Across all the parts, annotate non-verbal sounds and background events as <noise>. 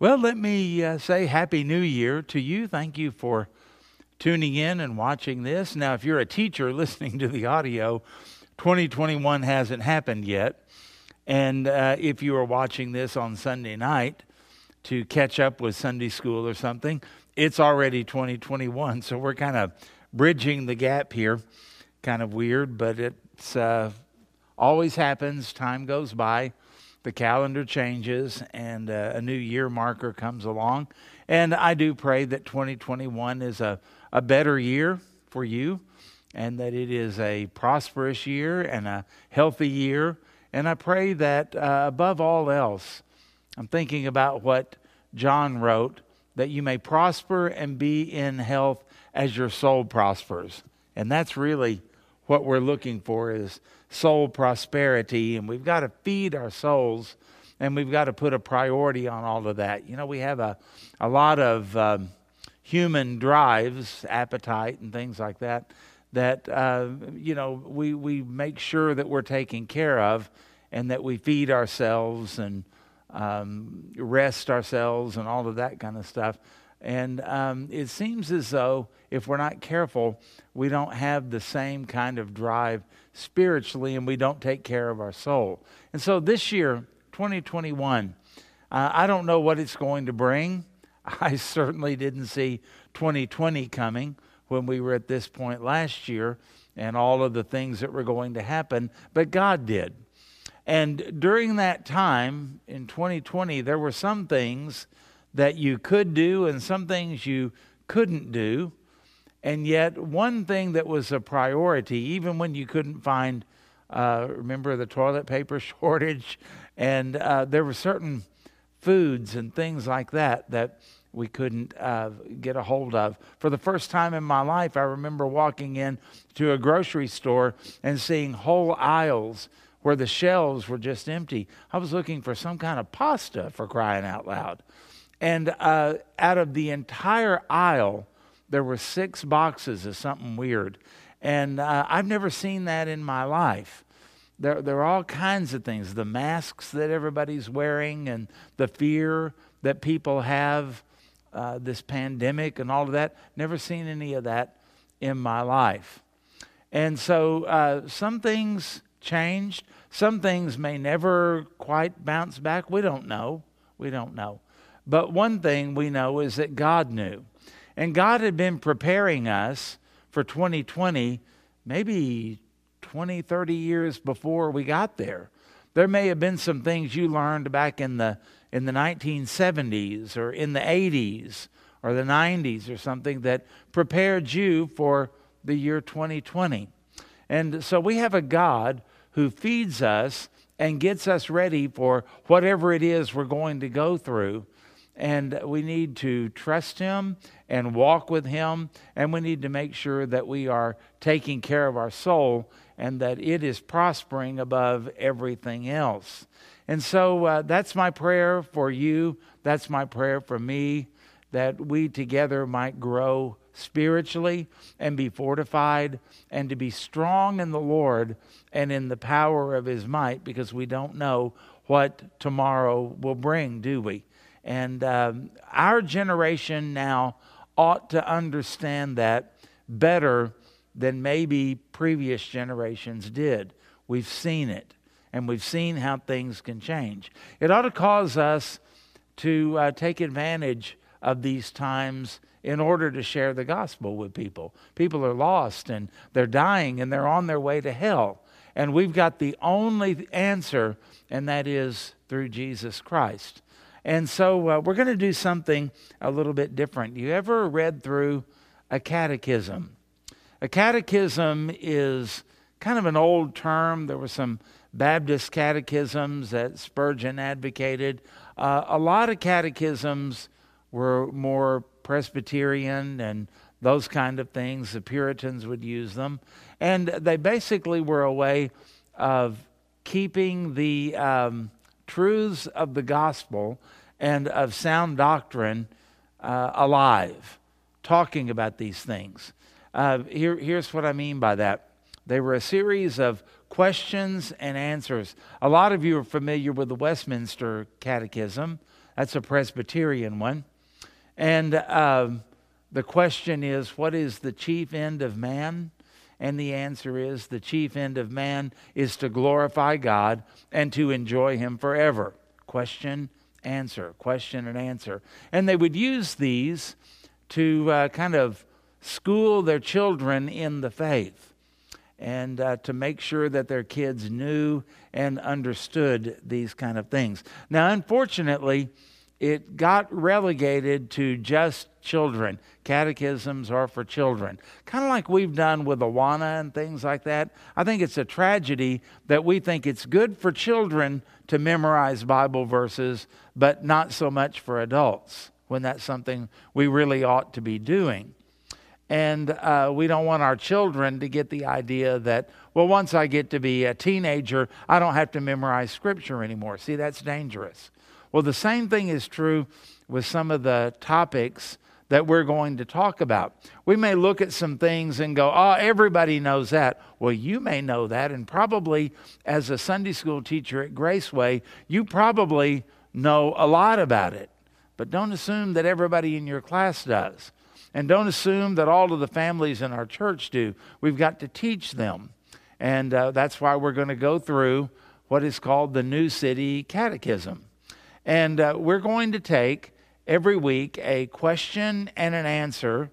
Well, let me uh, say Happy New Year to you. Thank you for tuning in and watching this. Now, if you're a teacher <laughs> listening to the audio, 2021 hasn't happened yet. And uh, if you are watching this on Sunday night to catch up with Sunday school or something, it's already 2021. So we're kind of bridging the gap here. Kind of weird, but it's uh, always happens. Time goes by the calendar changes and uh, a new year marker comes along. And I do pray that 2021 is a, a better year for you and that it is a prosperous year and a healthy year. And I pray that uh, above all else, I'm thinking about what John wrote that you may prosper and be in health as your soul prospers. And that's really what we're looking for is soul prosperity, and we've got to feed our souls, and we've got to put a priority on all of that. You know, we have a, a lot of um, human drives, appetite, and things like that, that, uh, you know, we, we make sure that we're taking care of and that we feed ourselves and um, rest ourselves and all of that kind of stuff. And um, it seems as though if we're not careful, we don't have the same kind of drive spiritually and we don't take care of our soul. And so this year, 2021, uh, I don't know what it's going to bring. <laughs> I certainly didn't see 2020 coming when we were at this point last year and all of the things that were going to happen, but God did. And during that time in 2020, there were some things that you could do and some things you couldn't do. And yet, one thing that was a priority, even when you couldn't find, uh, remember the toilet paper <laughs> shortage, and uh, there were certain foods and things like that that we couldn't uh, get a hold of. For the first time in my life, I remember walking in to a grocery store and seeing whole aisles where the shelves were just empty. I was looking for some kind of pasta for crying out loud. And uh, out of the entire aisle, there were six boxes of something weird. And uh, I've never seen that in my life. There, there are all kinds of things the masks that everybody's wearing, and the fear that people have, uh, this pandemic, and all of that. Never seen any of that in my life. And so uh, some things changed. Some things may never quite bounce back. We don't know. We don't know. But one thing we know is that God knew. And God had been preparing us for 2020 maybe 20, 30 years before we got there. There may have been some things you learned back in the in the 1970s or in the 80s or the 90s or something that prepared you for the year 2020. And so we have a God who feeds us and gets us ready for whatever it is we're going to go through and we need to trust Him and walk with Him, and we need to make sure that we are taking care of our soul and that it is prospering above everything else. And so uh, that's my prayer for you. That's my prayer for me that we together might grow spiritually and be fortified and to be strong in the Lord and in the power of His might because we don't know what tomorrow will bring, do we? And um, our generation now ought to understand that better than maybe previous generations did. We've seen it, and we've seen how things can change. It ought to cause us to uh, take advantage of these times in order to share the gospel with people. People are lost and they're dying and they're on their way to hell. And we've got the only answer, and that is through Jesus Christ. And so uh, we're going to do something a little bit different. You ever read through a catechism? A catechism is kind of an old term. There were some Baptist catechisms that Spurgeon advocated. Uh, a lot of catechisms were more Presbyterian and those kind of things. The Puritans would use them. And they basically were a way of keeping the um, truths of the gospel and of sound doctrine uh, alive, talking about these things. Uh, here, here's what I mean by that they were a series of questions and answers. A lot of you are familiar with the Westminster Catechism. That's a Presbyterian one. And um, the question is, what is the chief end of man? And the answer is the chief end of man is to glorify God and to enjoy Him forever. Question, answer, question, and answer. And they would use these to uh, kind of school their children in the faith and uh, to make sure that their kids knew and understood these kind of things. Now, unfortunately, it got relegated to just children. Catechisms are for children. Kind of like we've done with Awana and things like that. I think it's a tragedy that we think it's good for children to memorize Bible verses, but not so much for adults, when that's something we really ought to be doing. And uh, we don't want our children to get the idea that, well, once I get to be a teenager, I don't have to memorize Scripture anymore. See, that's dangerous. Well, the same thing is true with some of the topics that we're going to talk about. We may look at some things and go, oh, everybody knows that. Well, you may know that, and probably as a Sunday school teacher at Graceway, you probably know a lot about it. But don't assume that everybody in your class does. And don't assume that all of the families in our church do. We've got to teach them. And uh, that's why we're going to go through what is called the New City Catechism. And uh, we're going to take every week a question and an answer,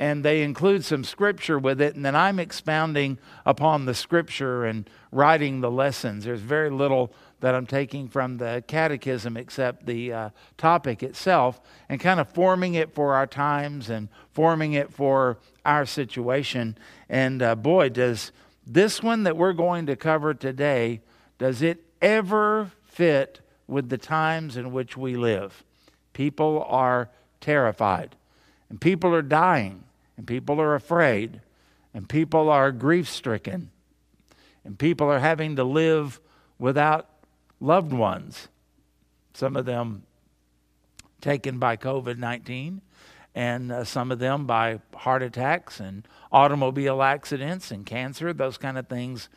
and they include some scripture with it. And then I'm expounding upon the scripture and writing the lessons. There's very little that I'm taking from the catechism except the uh, topic itself and kind of forming it for our times and forming it for our situation. And uh, boy, does this one that we're going to cover today, does it ever fit with the times in which we live? People are terrified, and people are dying, and people are afraid, and people are grief stricken, and people are having to live without loved ones, some of them taken by COVID 19, and uh, some of them by heart attacks and automobile accidents and cancer. Those kind of things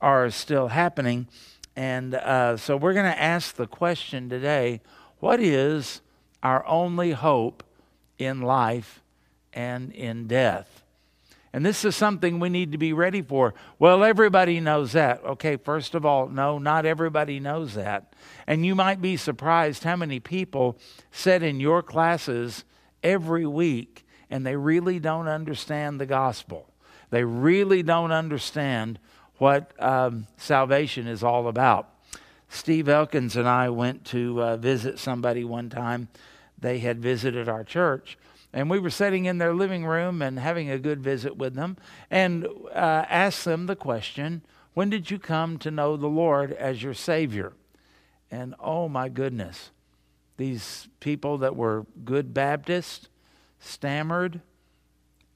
are still happening. And uh, so we're going to ask the question today what is our only hope in life and in death? And this is something we need to be ready for. Well, everybody knows that. Okay, first of all, no, not everybody knows that. And you might be surprised how many people sit in your classes every week and they really don't understand the gospel. They really don't understand what um, salvation is all about. Steve Elkins and I went to uh, visit somebody one time. They had visited our church and we were sitting in their living room and having a good visit with them and uh, asked them the question When did you come to know the Lord as your Savior? And oh my goodness, these people that were good Baptists stammered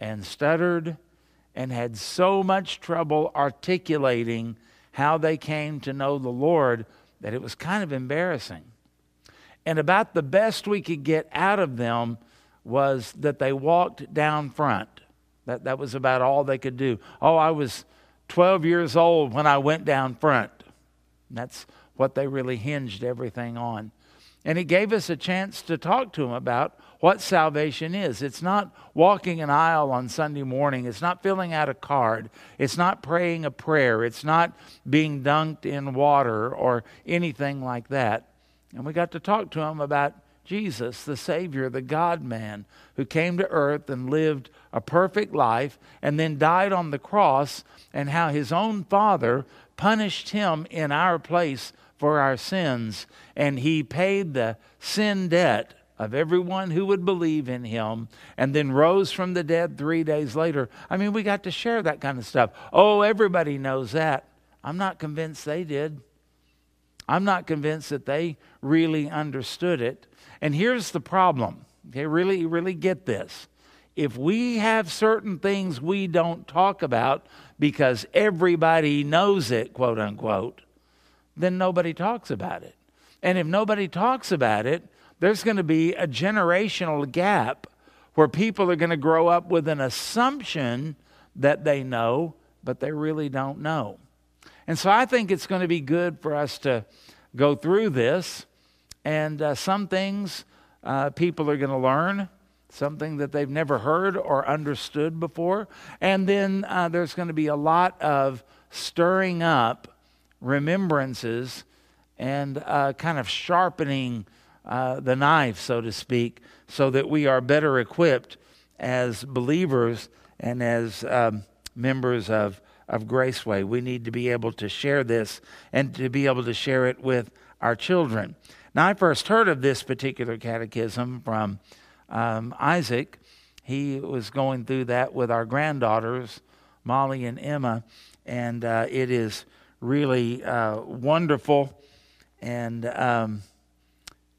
and stuttered and had so much trouble articulating how they came to know the Lord that it was kind of embarrassing. And about the best we could get out of them was that they walked down front. That, that was about all they could do. Oh, I was 12 years old when I went down front. that's what they really hinged everything on. And it gave us a chance to talk to them about what salvation is. It's not walking an aisle on Sunday morning. It's not filling out a card. It's not praying a prayer. It's not being dunked in water or anything like that. And we got to talk to them about Jesus, the Savior, the God man, who came to earth and lived a perfect life and then died on the cross, and how his own Father punished him in our place for our sins, and he paid the sin debt of everyone who would believe in him and then rose from the dead three days later. I mean, we got to share that kind of stuff. Oh, everybody knows that. I'm not convinced they did. I'm not convinced that they really understood it. And here's the problem. Okay, really, really get this. If we have certain things we don't talk about because everybody knows it, quote unquote, then nobody talks about it. And if nobody talks about it, there's going to be a generational gap where people are going to grow up with an assumption that they know, but they really don't know. And so I think it's going to be good for us to go through this And uh, some things uh, people are going to learn, something that they've never heard or understood before. And then uh, there's going to be a lot of stirring up remembrances and uh, kind of sharpening uh, the knife, so to speak, so that we are better equipped as believers and as um, members of, of Graceway. We need to be able to share this and to be able to share it with our children. Now, I first heard of this particular catechism from um, Isaac. He was going through that with our granddaughters, Molly and Emma, and uh, it is really uh, wonderful and um,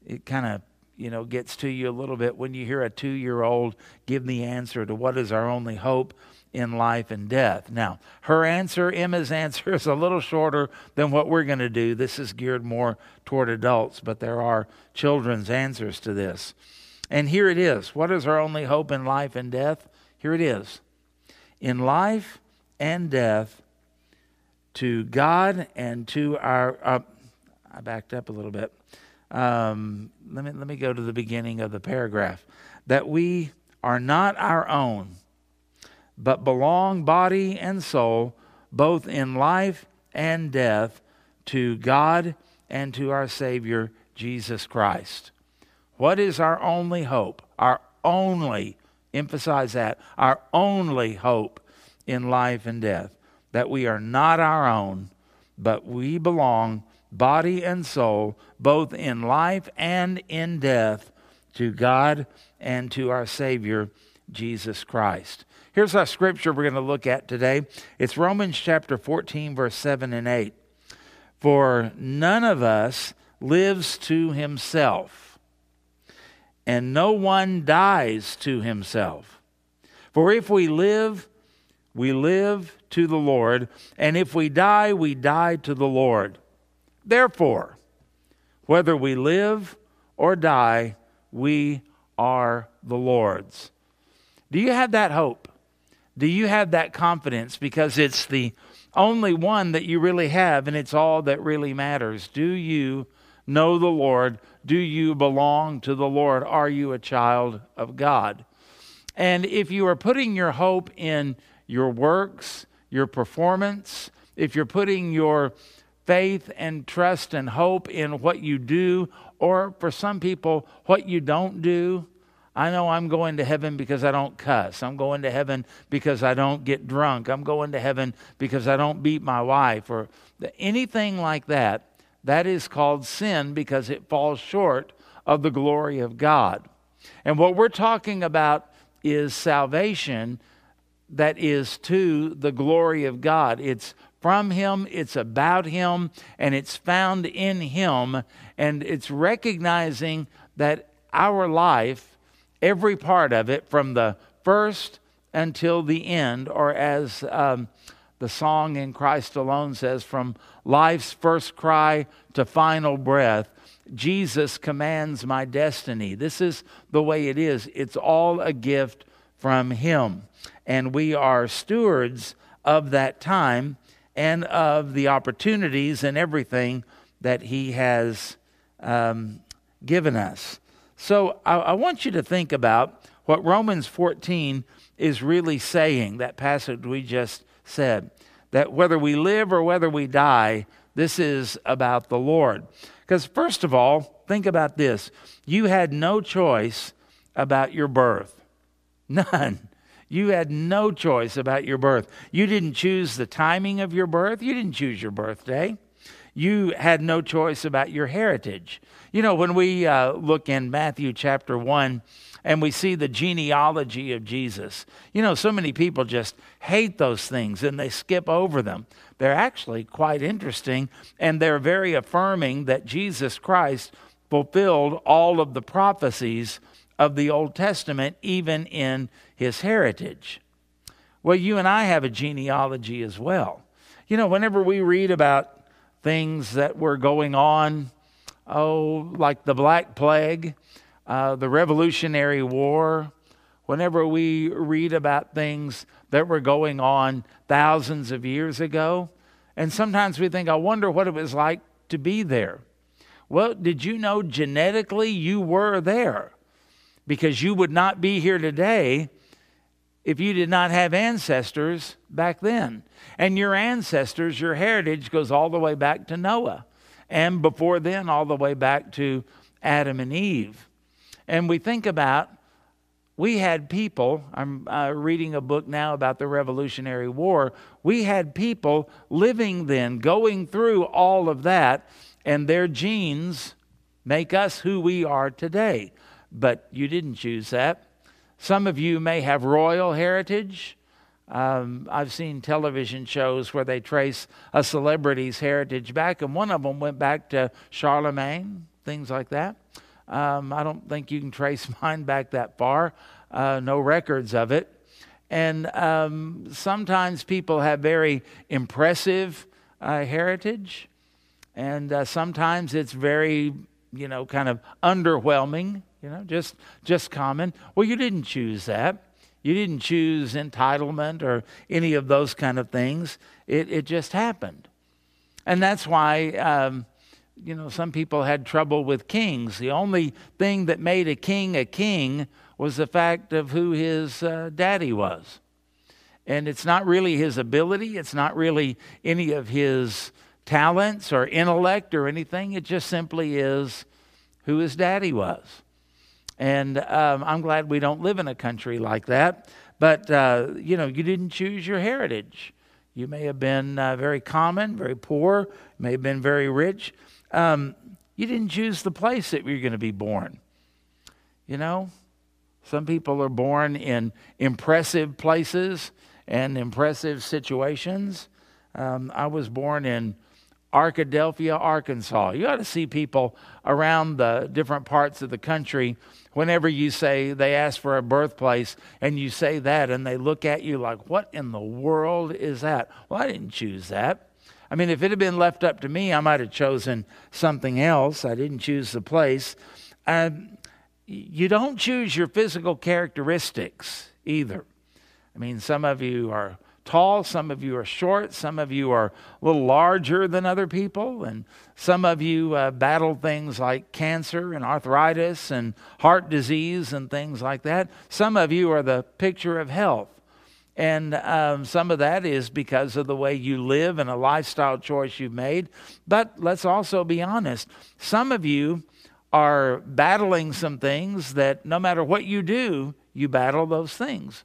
it kind of you know gets to you a little bit when you hear a two-year-old give the answer to what is our only hope in life and death. Now, her answer, Emma's <laughs> answer, is a little shorter than what we're going to do. This is geared more toward adults, but there are children's answers to this. And here it is. What is our only hope in life and death? Here it is. In life and death, to God and to our. Uh, I backed up a little bit. Um, let me let me go to the beginning of the paragraph. That we are not our own, but belong body and soul, both in life and death, to God and to our Savior Jesus Christ. What is our only hope? Our only, emphasize that, our only hope in life and death. That we are not our own, but we belong body and soul, both in life and in death, to God and to our Savior, Jesus Christ. Here's our scripture we're going to look at today. It's Romans chapter 14, verse 7 and 8. For none of us lives to himself, and no one dies to himself. For if we live, we live to the Lord, and if we die, we die to the Lord. Therefore, whether we live or die, we are the Lord's. Do you have that hope? Do you have that confidence? Because it's the only one that you really have, and it's all that really matters. Do you know the Lord? Do you belong to the Lord? Are you a child of God? And if you are putting your hope in your works, your performance, if you're putting your faith and trust and hope in what you do, or for some people, what you don't do. I know I'm going to heaven because I don't cuss. I'm going to heaven because I don't get drunk. I'm going to heaven because I don't beat my wife or anything like that. That is called sin because it falls short of the glory of God. And what we're talking about is salvation that is to the glory of God. It's from Him, it's about Him, and it's found in Him. And it's recognizing that our life, every part of it, from the first until the end, or as um, the song in Christ alone says, from life's first cry to final breath, Jesus commands my destiny. This is the way it is. It's all a gift from Him. And we are stewards of that time and of the opportunities and everything that He has um, given us. So I, I want you to think about what Romans 14 is really saying, that passage we just said, that whether we live or whether we die, this is about the Lord. Because, first of all, think about this you had no choice about your birth. None. You had no choice about your birth. You didn't choose the timing of your birth, you didn't choose your birthday. You had no choice about your heritage. You know, when we uh, look in Matthew chapter 1 and we see the genealogy of Jesus, you know, so many people just hate those things and they skip over them. They're actually quite interesting and they're very affirming that Jesus Christ fulfilled all of the prophecies of the Old Testament, even in his heritage. Well, you and I have a genealogy as well. You know, whenever we read about things that were going on, oh, like the Black Plague, uh, the Revolutionary War, whenever we read about things that were going on thousands of years ago, and sometimes we think, I wonder what it was like to be there. Well, did you know genetically you were there? Because you would not be here today if you did not have ancestors back then. And your ancestors, your heritage goes all the way back to Noah. And before then, all the way back to Adam and Eve. And we think about we had people, I'm uh, reading a book now about the Revolutionary War. We had people living then, going through all of that, and their genes make us who we are today. But you didn't choose that. Some of you may have royal heritage. Um, I've seen television shows where they trace a celebrity's heritage back, and one of them went back to Charlemagne, things like that. Um, I don't think you can trace <laughs> mine back that far, uh, no records of it. And um, sometimes people have very impressive uh, heritage, and uh, sometimes it's very, you know, kind of underwhelming, you know, just, just common. Well, you didn't choose that. You didn't choose entitlement or any of those kind of things. It, it just happened. And that's why um, you know, some people had trouble with kings. The only thing that made a king a king was the fact of who his uh, daddy was. And it's not really his ability, it's not really any of his talents or intellect or anything. It just simply is who his daddy was. And um, I'm glad we don't live in a country like that. But, uh, you know, you didn't choose your heritage. You may have been uh, very common, very poor, may have been very rich. Um, you didn't choose the place that you're going to be born. You know, some people are born in impressive places and impressive situations. Um, I was born in Arkadelphia, Arkansas. You ought to see people around the different parts of the country. Whenever you say they ask for a birthplace and you say that, and they look at you like, What in the world is that? Well, I didn't choose that. I mean, if it had been left up to me, I might have chosen something else. I didn't choose the place. Um, you don't choose your physical characteristics either. I mean, some of you are tall, some of you are short, some of you are a little larger than other people, and some of you uh, battle things like cancer and arthritis and heart disease and things like that. Some of you are the picture of health. And um, some of that is because of the way you live and a lifestyle choice you've made. But let's also be honest some of you are battling some things that no matter what you do, you battle those things.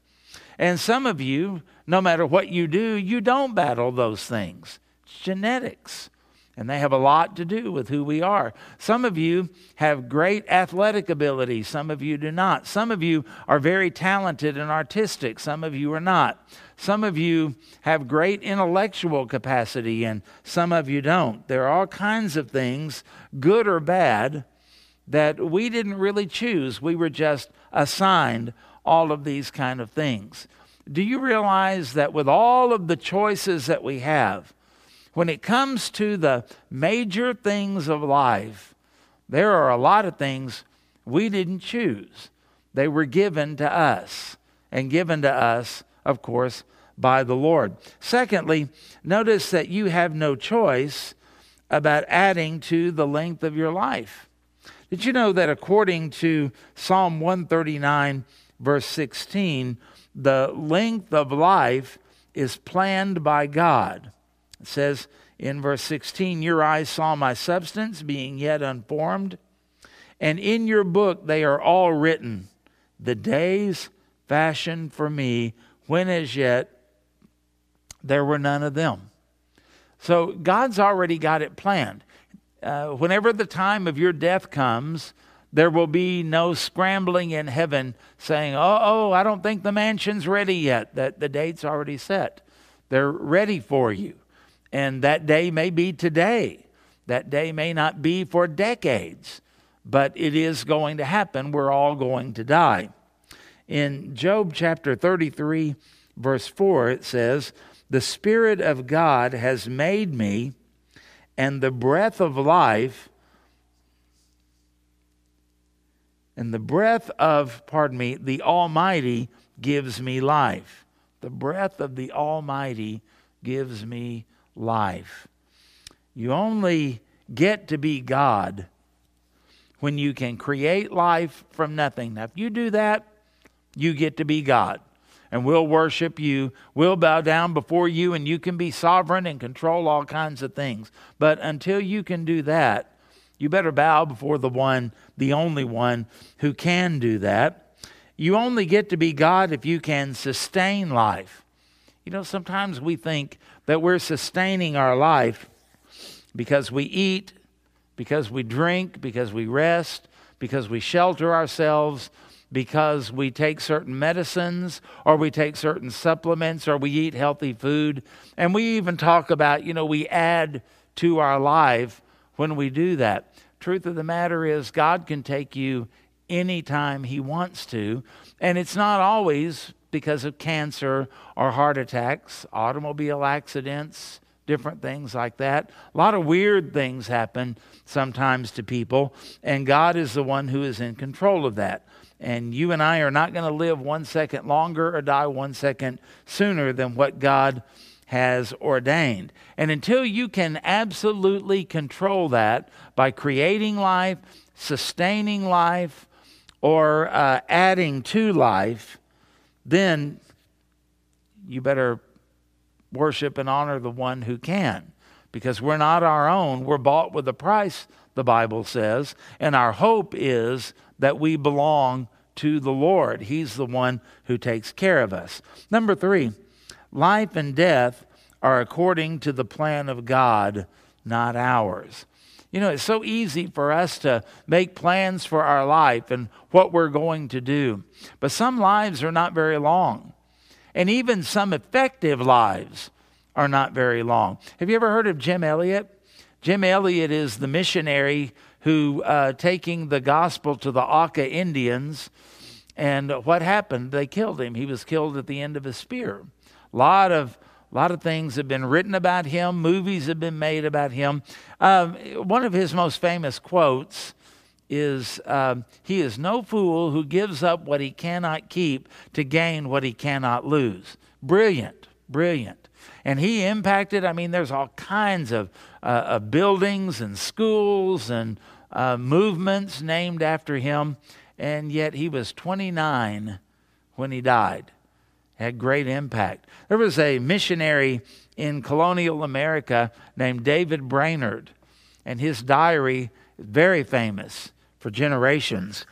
And some of you, no matter what you do, you don't battle those things. It's genetics and they have a lot to do with who we are. Some of you have great athletic ability, some of you do not. Some of you are very talented and artistic, some of you are not. Some of you have great intellectual capacity, and some of you don't. There are all kinds of things, good or bad, that we didn't really choose. We were just assigned all of these kind of things. Do you realize that with all of the choices that we have, when it comes to the major things of life, there are a lot of things we didn't choose. They were given to us, and given to us, of course, by the Lord. Secondly, notice that you have no choice about adding to the length of your life. Did you know that according to Psalm 139, verse 16, the length of life is planned by God? It says in verse 16, Your eyes saw my substance being yet unformed, and in your book they are all written, the days fashioned for me, when as yet there were none of them. So God's already got it planned. Uh, whenever the time of your death comes, there will be no scrambling in heaven saying, Oh, oh, I don't think the mansion's ready yet. That the date's already set. They're ready for you. And that day may be today. That day may not be for decades, but it is going to happen. We're all going to die. In Job chapter 33, verse 4, it says, The Spirit of God has made me, and the breath of life, and the breath of, pardon me, the Almighty gives me life. The breath of the Almighty gives me life. You only get to be God when you can create life from nothing. Now, if you do that, you get to be God. And we'll worship you. We'll bow down before you, and you can be sovereign and control all kinds of things. But until you can do that, you better bow before the one, the only one who can do that. You only get to be God if you can sustain life. You know, sometimes we think that we're sustaining our life because we eat, because we drink, because we rest, because we shelter ourselves, because we take certain medicines or we take certain supplements or we eat healthy food. And we even talk about, you know, we add to our life when we do that. Truth of the matter is, God can take you anytime He wants to. And it's not always because of cancer or heart attacks, automobile accidents, different things like that. A lot of weird things happen sometimes to people, and God is the one who is in control of that. And you and I are not going to live one second longer or die one second sooner than what God has ordained. And until you can absolutely control that by creating life, sustaining life, or uh, adding to life, then you better worship and honor the one who can. Because we're not our own. We're bought with a price, the Bible says. And our hope is that we belong to the Lord. He's the one who takes care of us. Number three, life and death are according to the plan of God, not ours. You know, it's so easy for us to make plans for our life and what we're going to do. But some lives are not very long. And even some effective lives are not very long. Have you ever heard of Jim Elliot? Jim Elliot is the missionary who, uh, taking the gospel to the Auca Indians, and what happened? They killed him. He was killed at the end of a spear. A lot of a lot of things have been written about him, movies have been made about him. Um, one of his most famous quotes is um, He is no fool who gives up what he cannot keep to gain what he cannot lose. Brilliant, brilliant. And he impacted, I mean, there's all kinds of, uh, of buildings and schools and uh, movements named after him. And yet he was 29 when he died had great impact. There was a missionary in colonial America named David Brainerd, and his diary is very famous for generations.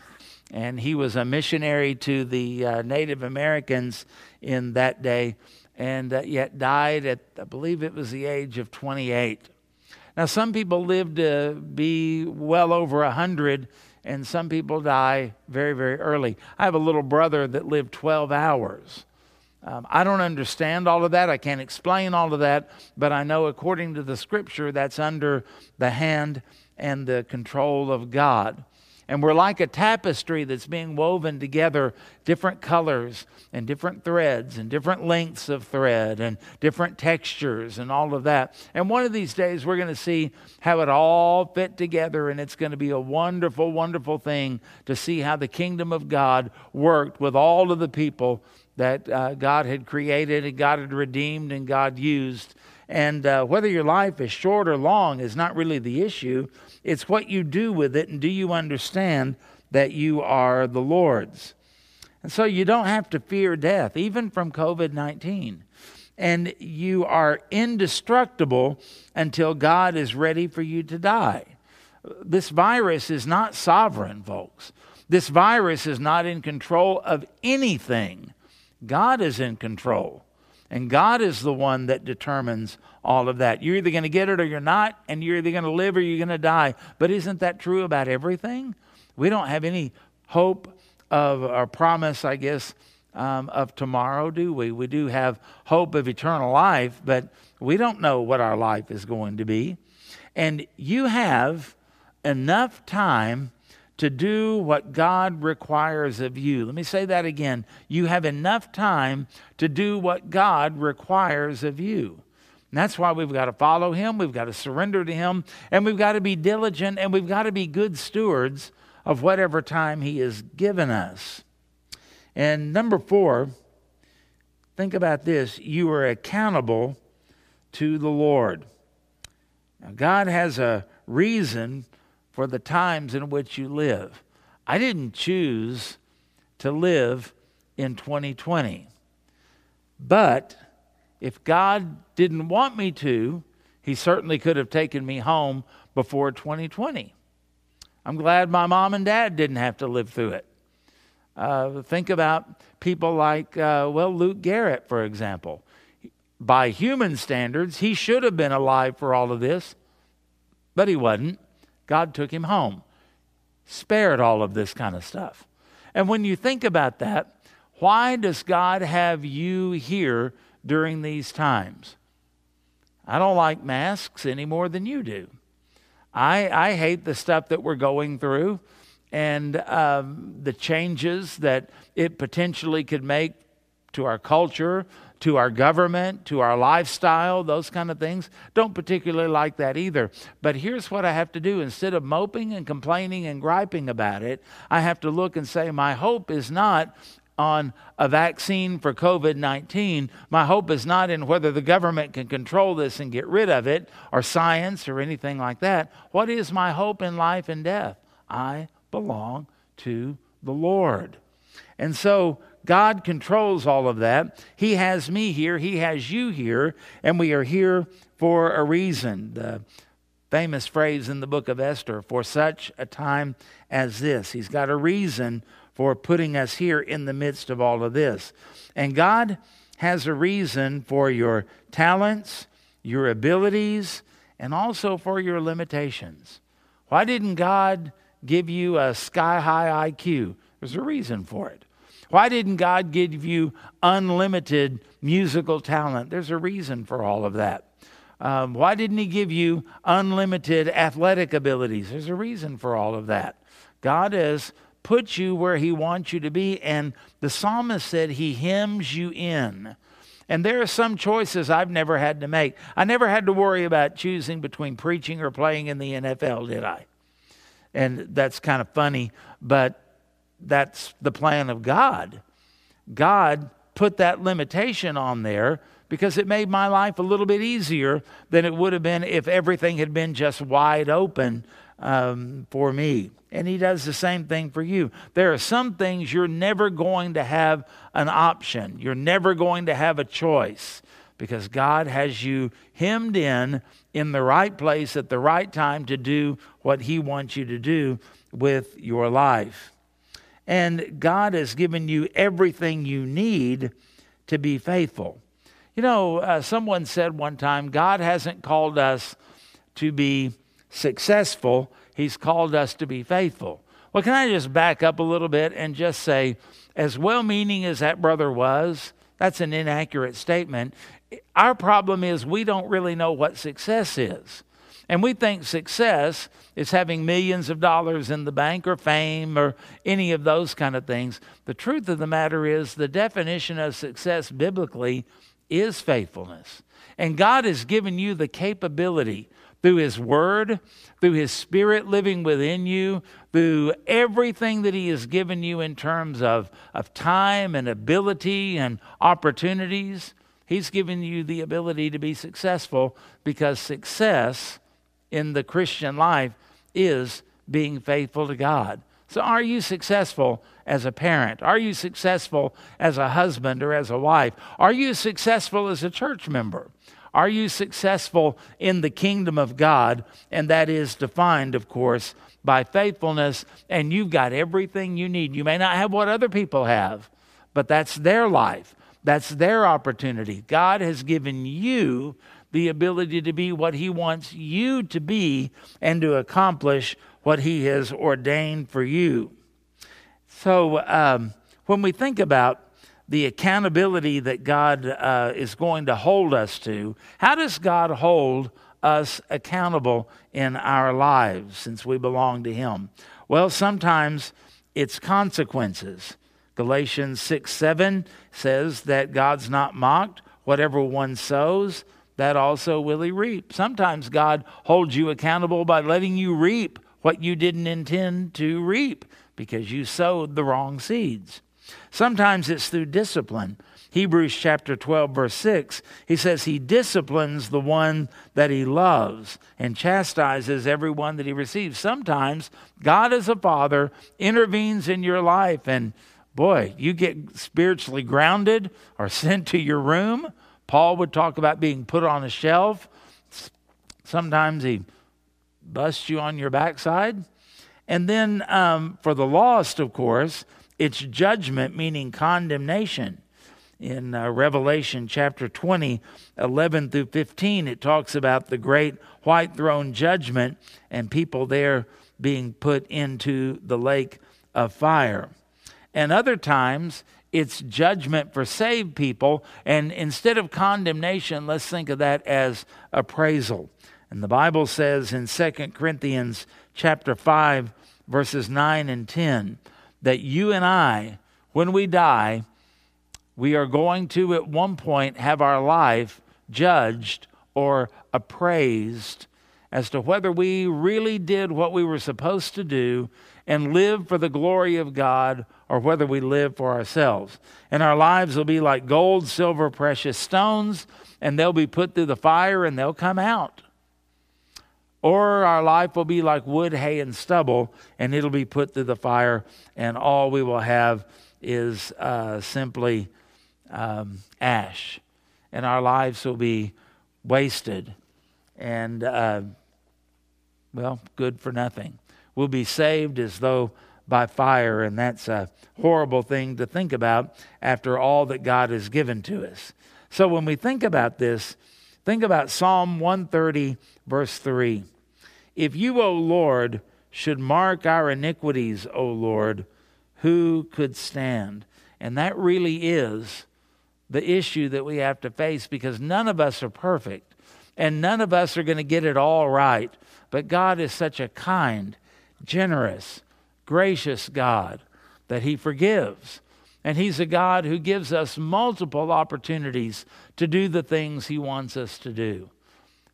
And he was a missionary to the uh, Native Americans in that day, and uh, yet died at, I believe it was the age of 28. Now, some people live to be well over 100, and some people die very, very early. I have a little brother that lived 12 hours. Um, I don't understand all of that. I can't explain all of that, but I know according to the scripture, that's under the hand and the control of God. And we're like a tapestry that's being woven together, different colors and different threads and different lengths of thread and different textures and all of that. And one of these days, we're going to see how it all fit together, and it's going to be a wonderful, wonderful thing to see how the kingdom of God worked with all of the people that uh, God had created and God had redeemed and God used. And uh, whether your life is short or long is not really the issue. It's what you do with it, and do you understand that you are the Lord's? And so you don't have to fear death, even from COVID 19. And you are indestructible until God is ready for you to die. This virus is not sovereign, folks. This virus is not in control of anything. God is in control. And God is the one that determines all of that. You're either going to get it or you're not, and you're either going to live or you're going to die. But isn't that true about everything? We don't have any hope of or promise, I guess, um, of tomorrow, do we? We do have hope of eternal life, but we don't know what our life is going to be. And you have enough time to do what God requires of you. Let me say that again. You have enough time to do what God requires of you. And that's why we've got to follow Him, we've got to surrender to Him, and we've got to be diligent, and we've got to be good stewards of whatever time He has given us. And number four, think about this you are accountable to the Lord. Now, God has a reason for the times in which you live. I didn't choose to live in 2020. But if God didn't want me to, He certainly could have taken me home before 2020. I'm glad my mom and dad didn't have to live through it. Uh, think about people like, uh, well, Luke Garrett, for example. By human standards, he should have been alive for all of this, but he wasn't. God took him home, spared all of this kind of stuff. And when you think about that, why does God have you here during these times? I don't like masks any more than you do. I, I hate the stuff that we're going through and um, the changes that it potentially could make to our culture, to our government, to our lifestyle, those kind of things. Don't particularly like that either. But here's what I have to do instead of moping and complaining and griping about it, I have to look and say, My hope is not on a vaccine for COVID 19, my hope is not in whether the government can control this and get rid of it, or science, or anything like that. What is my hope in life and death? I belong to the Lord. And so God controls all of that. He has me here, He has you here, and we are here for a reason. The famous phrase in the book of Esther for such a time as this. He's got a reason for putting us here in the midst of all of this. And God has a reason for your talents, your abilities, and also for your limitations. Why didn't God give you a sky high IQ? There's a reason for it. Why didn't God give you unlimited musical talent? There's a reason for all of that. Um, why didn't He give you unlimited athletic abilities? There's a reason for all of that. God has put you where He wants you to be. And the psalmist said He hems you in. And there are some choices I've never had to make. I never had to worry about choosing between preaching or playing in the NFL, did I? And that's kind of funny, but that's the plan of God. God put that limitation on there because it made my life a little bit easier than it would have been if everything had been just wide open um, for me. And he does the same thing for you. There are some things you're never going to have an option, you're never going to have a choice because God has you hemmed in in the right place at the right time to do what he wants you to do with your life. And God has given you everything you need to be faithful. You know, uh, someone said one time, God hasn't called us to be successful, He's called us to be faithful. Well, can I just back up a little bit and just say, as well meaning as that brother was, that's an inaccurate statement. Our problem is we don't really know what success is. And we think success is having millions of dollars in the bank or fame or any of those kind of things. The truth of the matter is, the definition of success biblically is faithfulness. And God has given you the capability through His Word, through His Spirit living within you, through everything that He has given you in terms of, of time and ability and opportunities. He's given you the ability to be successful because success in the Christian life is being faithful to God. So, are you successful as a parent? Are you successful as a husband or as a wife? Are you successful as a church member? Are you successful in the kingdom of God? And that is defined, of course, by faithfulness, and you've got everything you need. You may not have what other people have, but that's their life, that's their opportunity. God has given you the ability to be what He wants you to be and to accomplish what He has ordained for you. So, um, when we think about the accountability that God uh, is going to hold us to. How does God hold us accountable in our lives since we belong to Him? Well, sometimes it's consequences. Galatians 6 7 says that God's not mocked. Whatever one sows, that also will he reap. Sometimes God holds you accountable by letting you reap what you didn't intend to reap because you sowed the wrong seeds. Sometimes it's through discipline. Hebrews chapter 12, verse 6, he says, He disciplines the one that he loves and chastises everyone that he receives. Sometimes God, as a father, intervenes in your life, and boy, you get spiritually grounded or <laughs> sent to your room. Paul would talk about being put on a shelf. Sometimes he busts you on your backside. And then um, for the lost, of course, it's judgment, meaning condemnation in uh, Revelation chapter 20, 11 through 15, it talks about the great white throne judgment and people there being put into the lake of fire. And other times, it's judgment for saved people. And instead of condemnation, let's think of that as appraisal. And the Bible says in 2 Corinthians chapter 5, verses 9 and 10, that you and I, when we die, we are going to at one point have our life judged or appraised as to whether we really did what we were supposed to do and live for the glory of God or whether we live for ourselves. And our lives will be like gold, silver, precious stones, and they'll be put through the fire and they'll come out. Or our life will be like wood, hay, and stubble, and it'll be put through the fire, and all we will have is uh, simply um, ash, and our lives will be wasted and, uh, well, good for nothing. We'll be saved as though by fire, and that's a horrible thing to think about after all that God has given to us. So when we think about this, think about Psalm 130, verse 3. If you, O Lord, should mark our iniquities, O Lord, who could stand? And that really is the issue that we have to face because none of us are perfect and none of us are going to get it all right. But God is such a kind, generous, gracious God that He forgives. And He's a God who gives us multiple opportunities to do the things He wants us to do.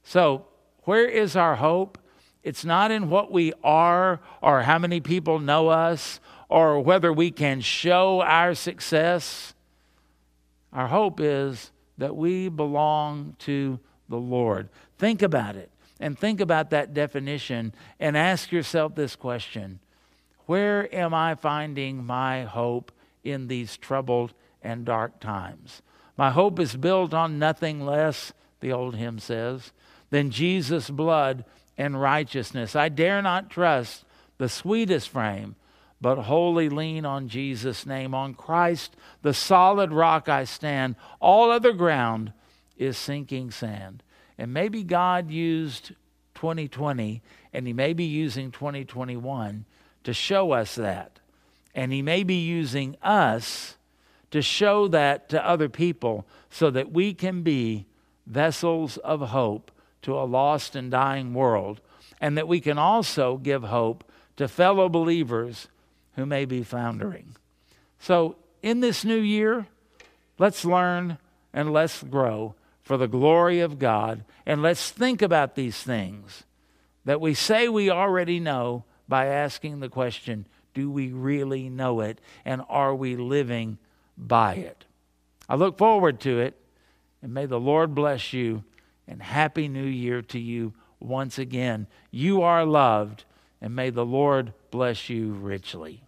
So, where is our hope? It's not in what we are or how many people know us or whether we can show our success. Our hope is that we belong to the Lord. Think about it and think about that definition and ask yourself this question Where am I finding my hope in these troubled and dark times? My hope is built on nothing less, the old hymn says, than Jesus' blood and righteousness. I dare not trust the sweetest frame but wholly lean on Jesus' name. On Christ, the solid rock I stand. All other ground is sinking sand. And maybe God used 2020 and He may be using 2021 to show us that. And He may be using us to show that to other people so that we can be vessels of hope to a lost and dying world. And that we can also give hope to fellow believers who may be floundering. So, in this new year, let's learn and let's grow for the glory of God. And let's think about these things that we say we already know by asking the question do we really know it? And are we living by it? I look forward to it. And may the Lord bless you. And Happy New Year to you once again. You are loved. And may the Lord bless you richly.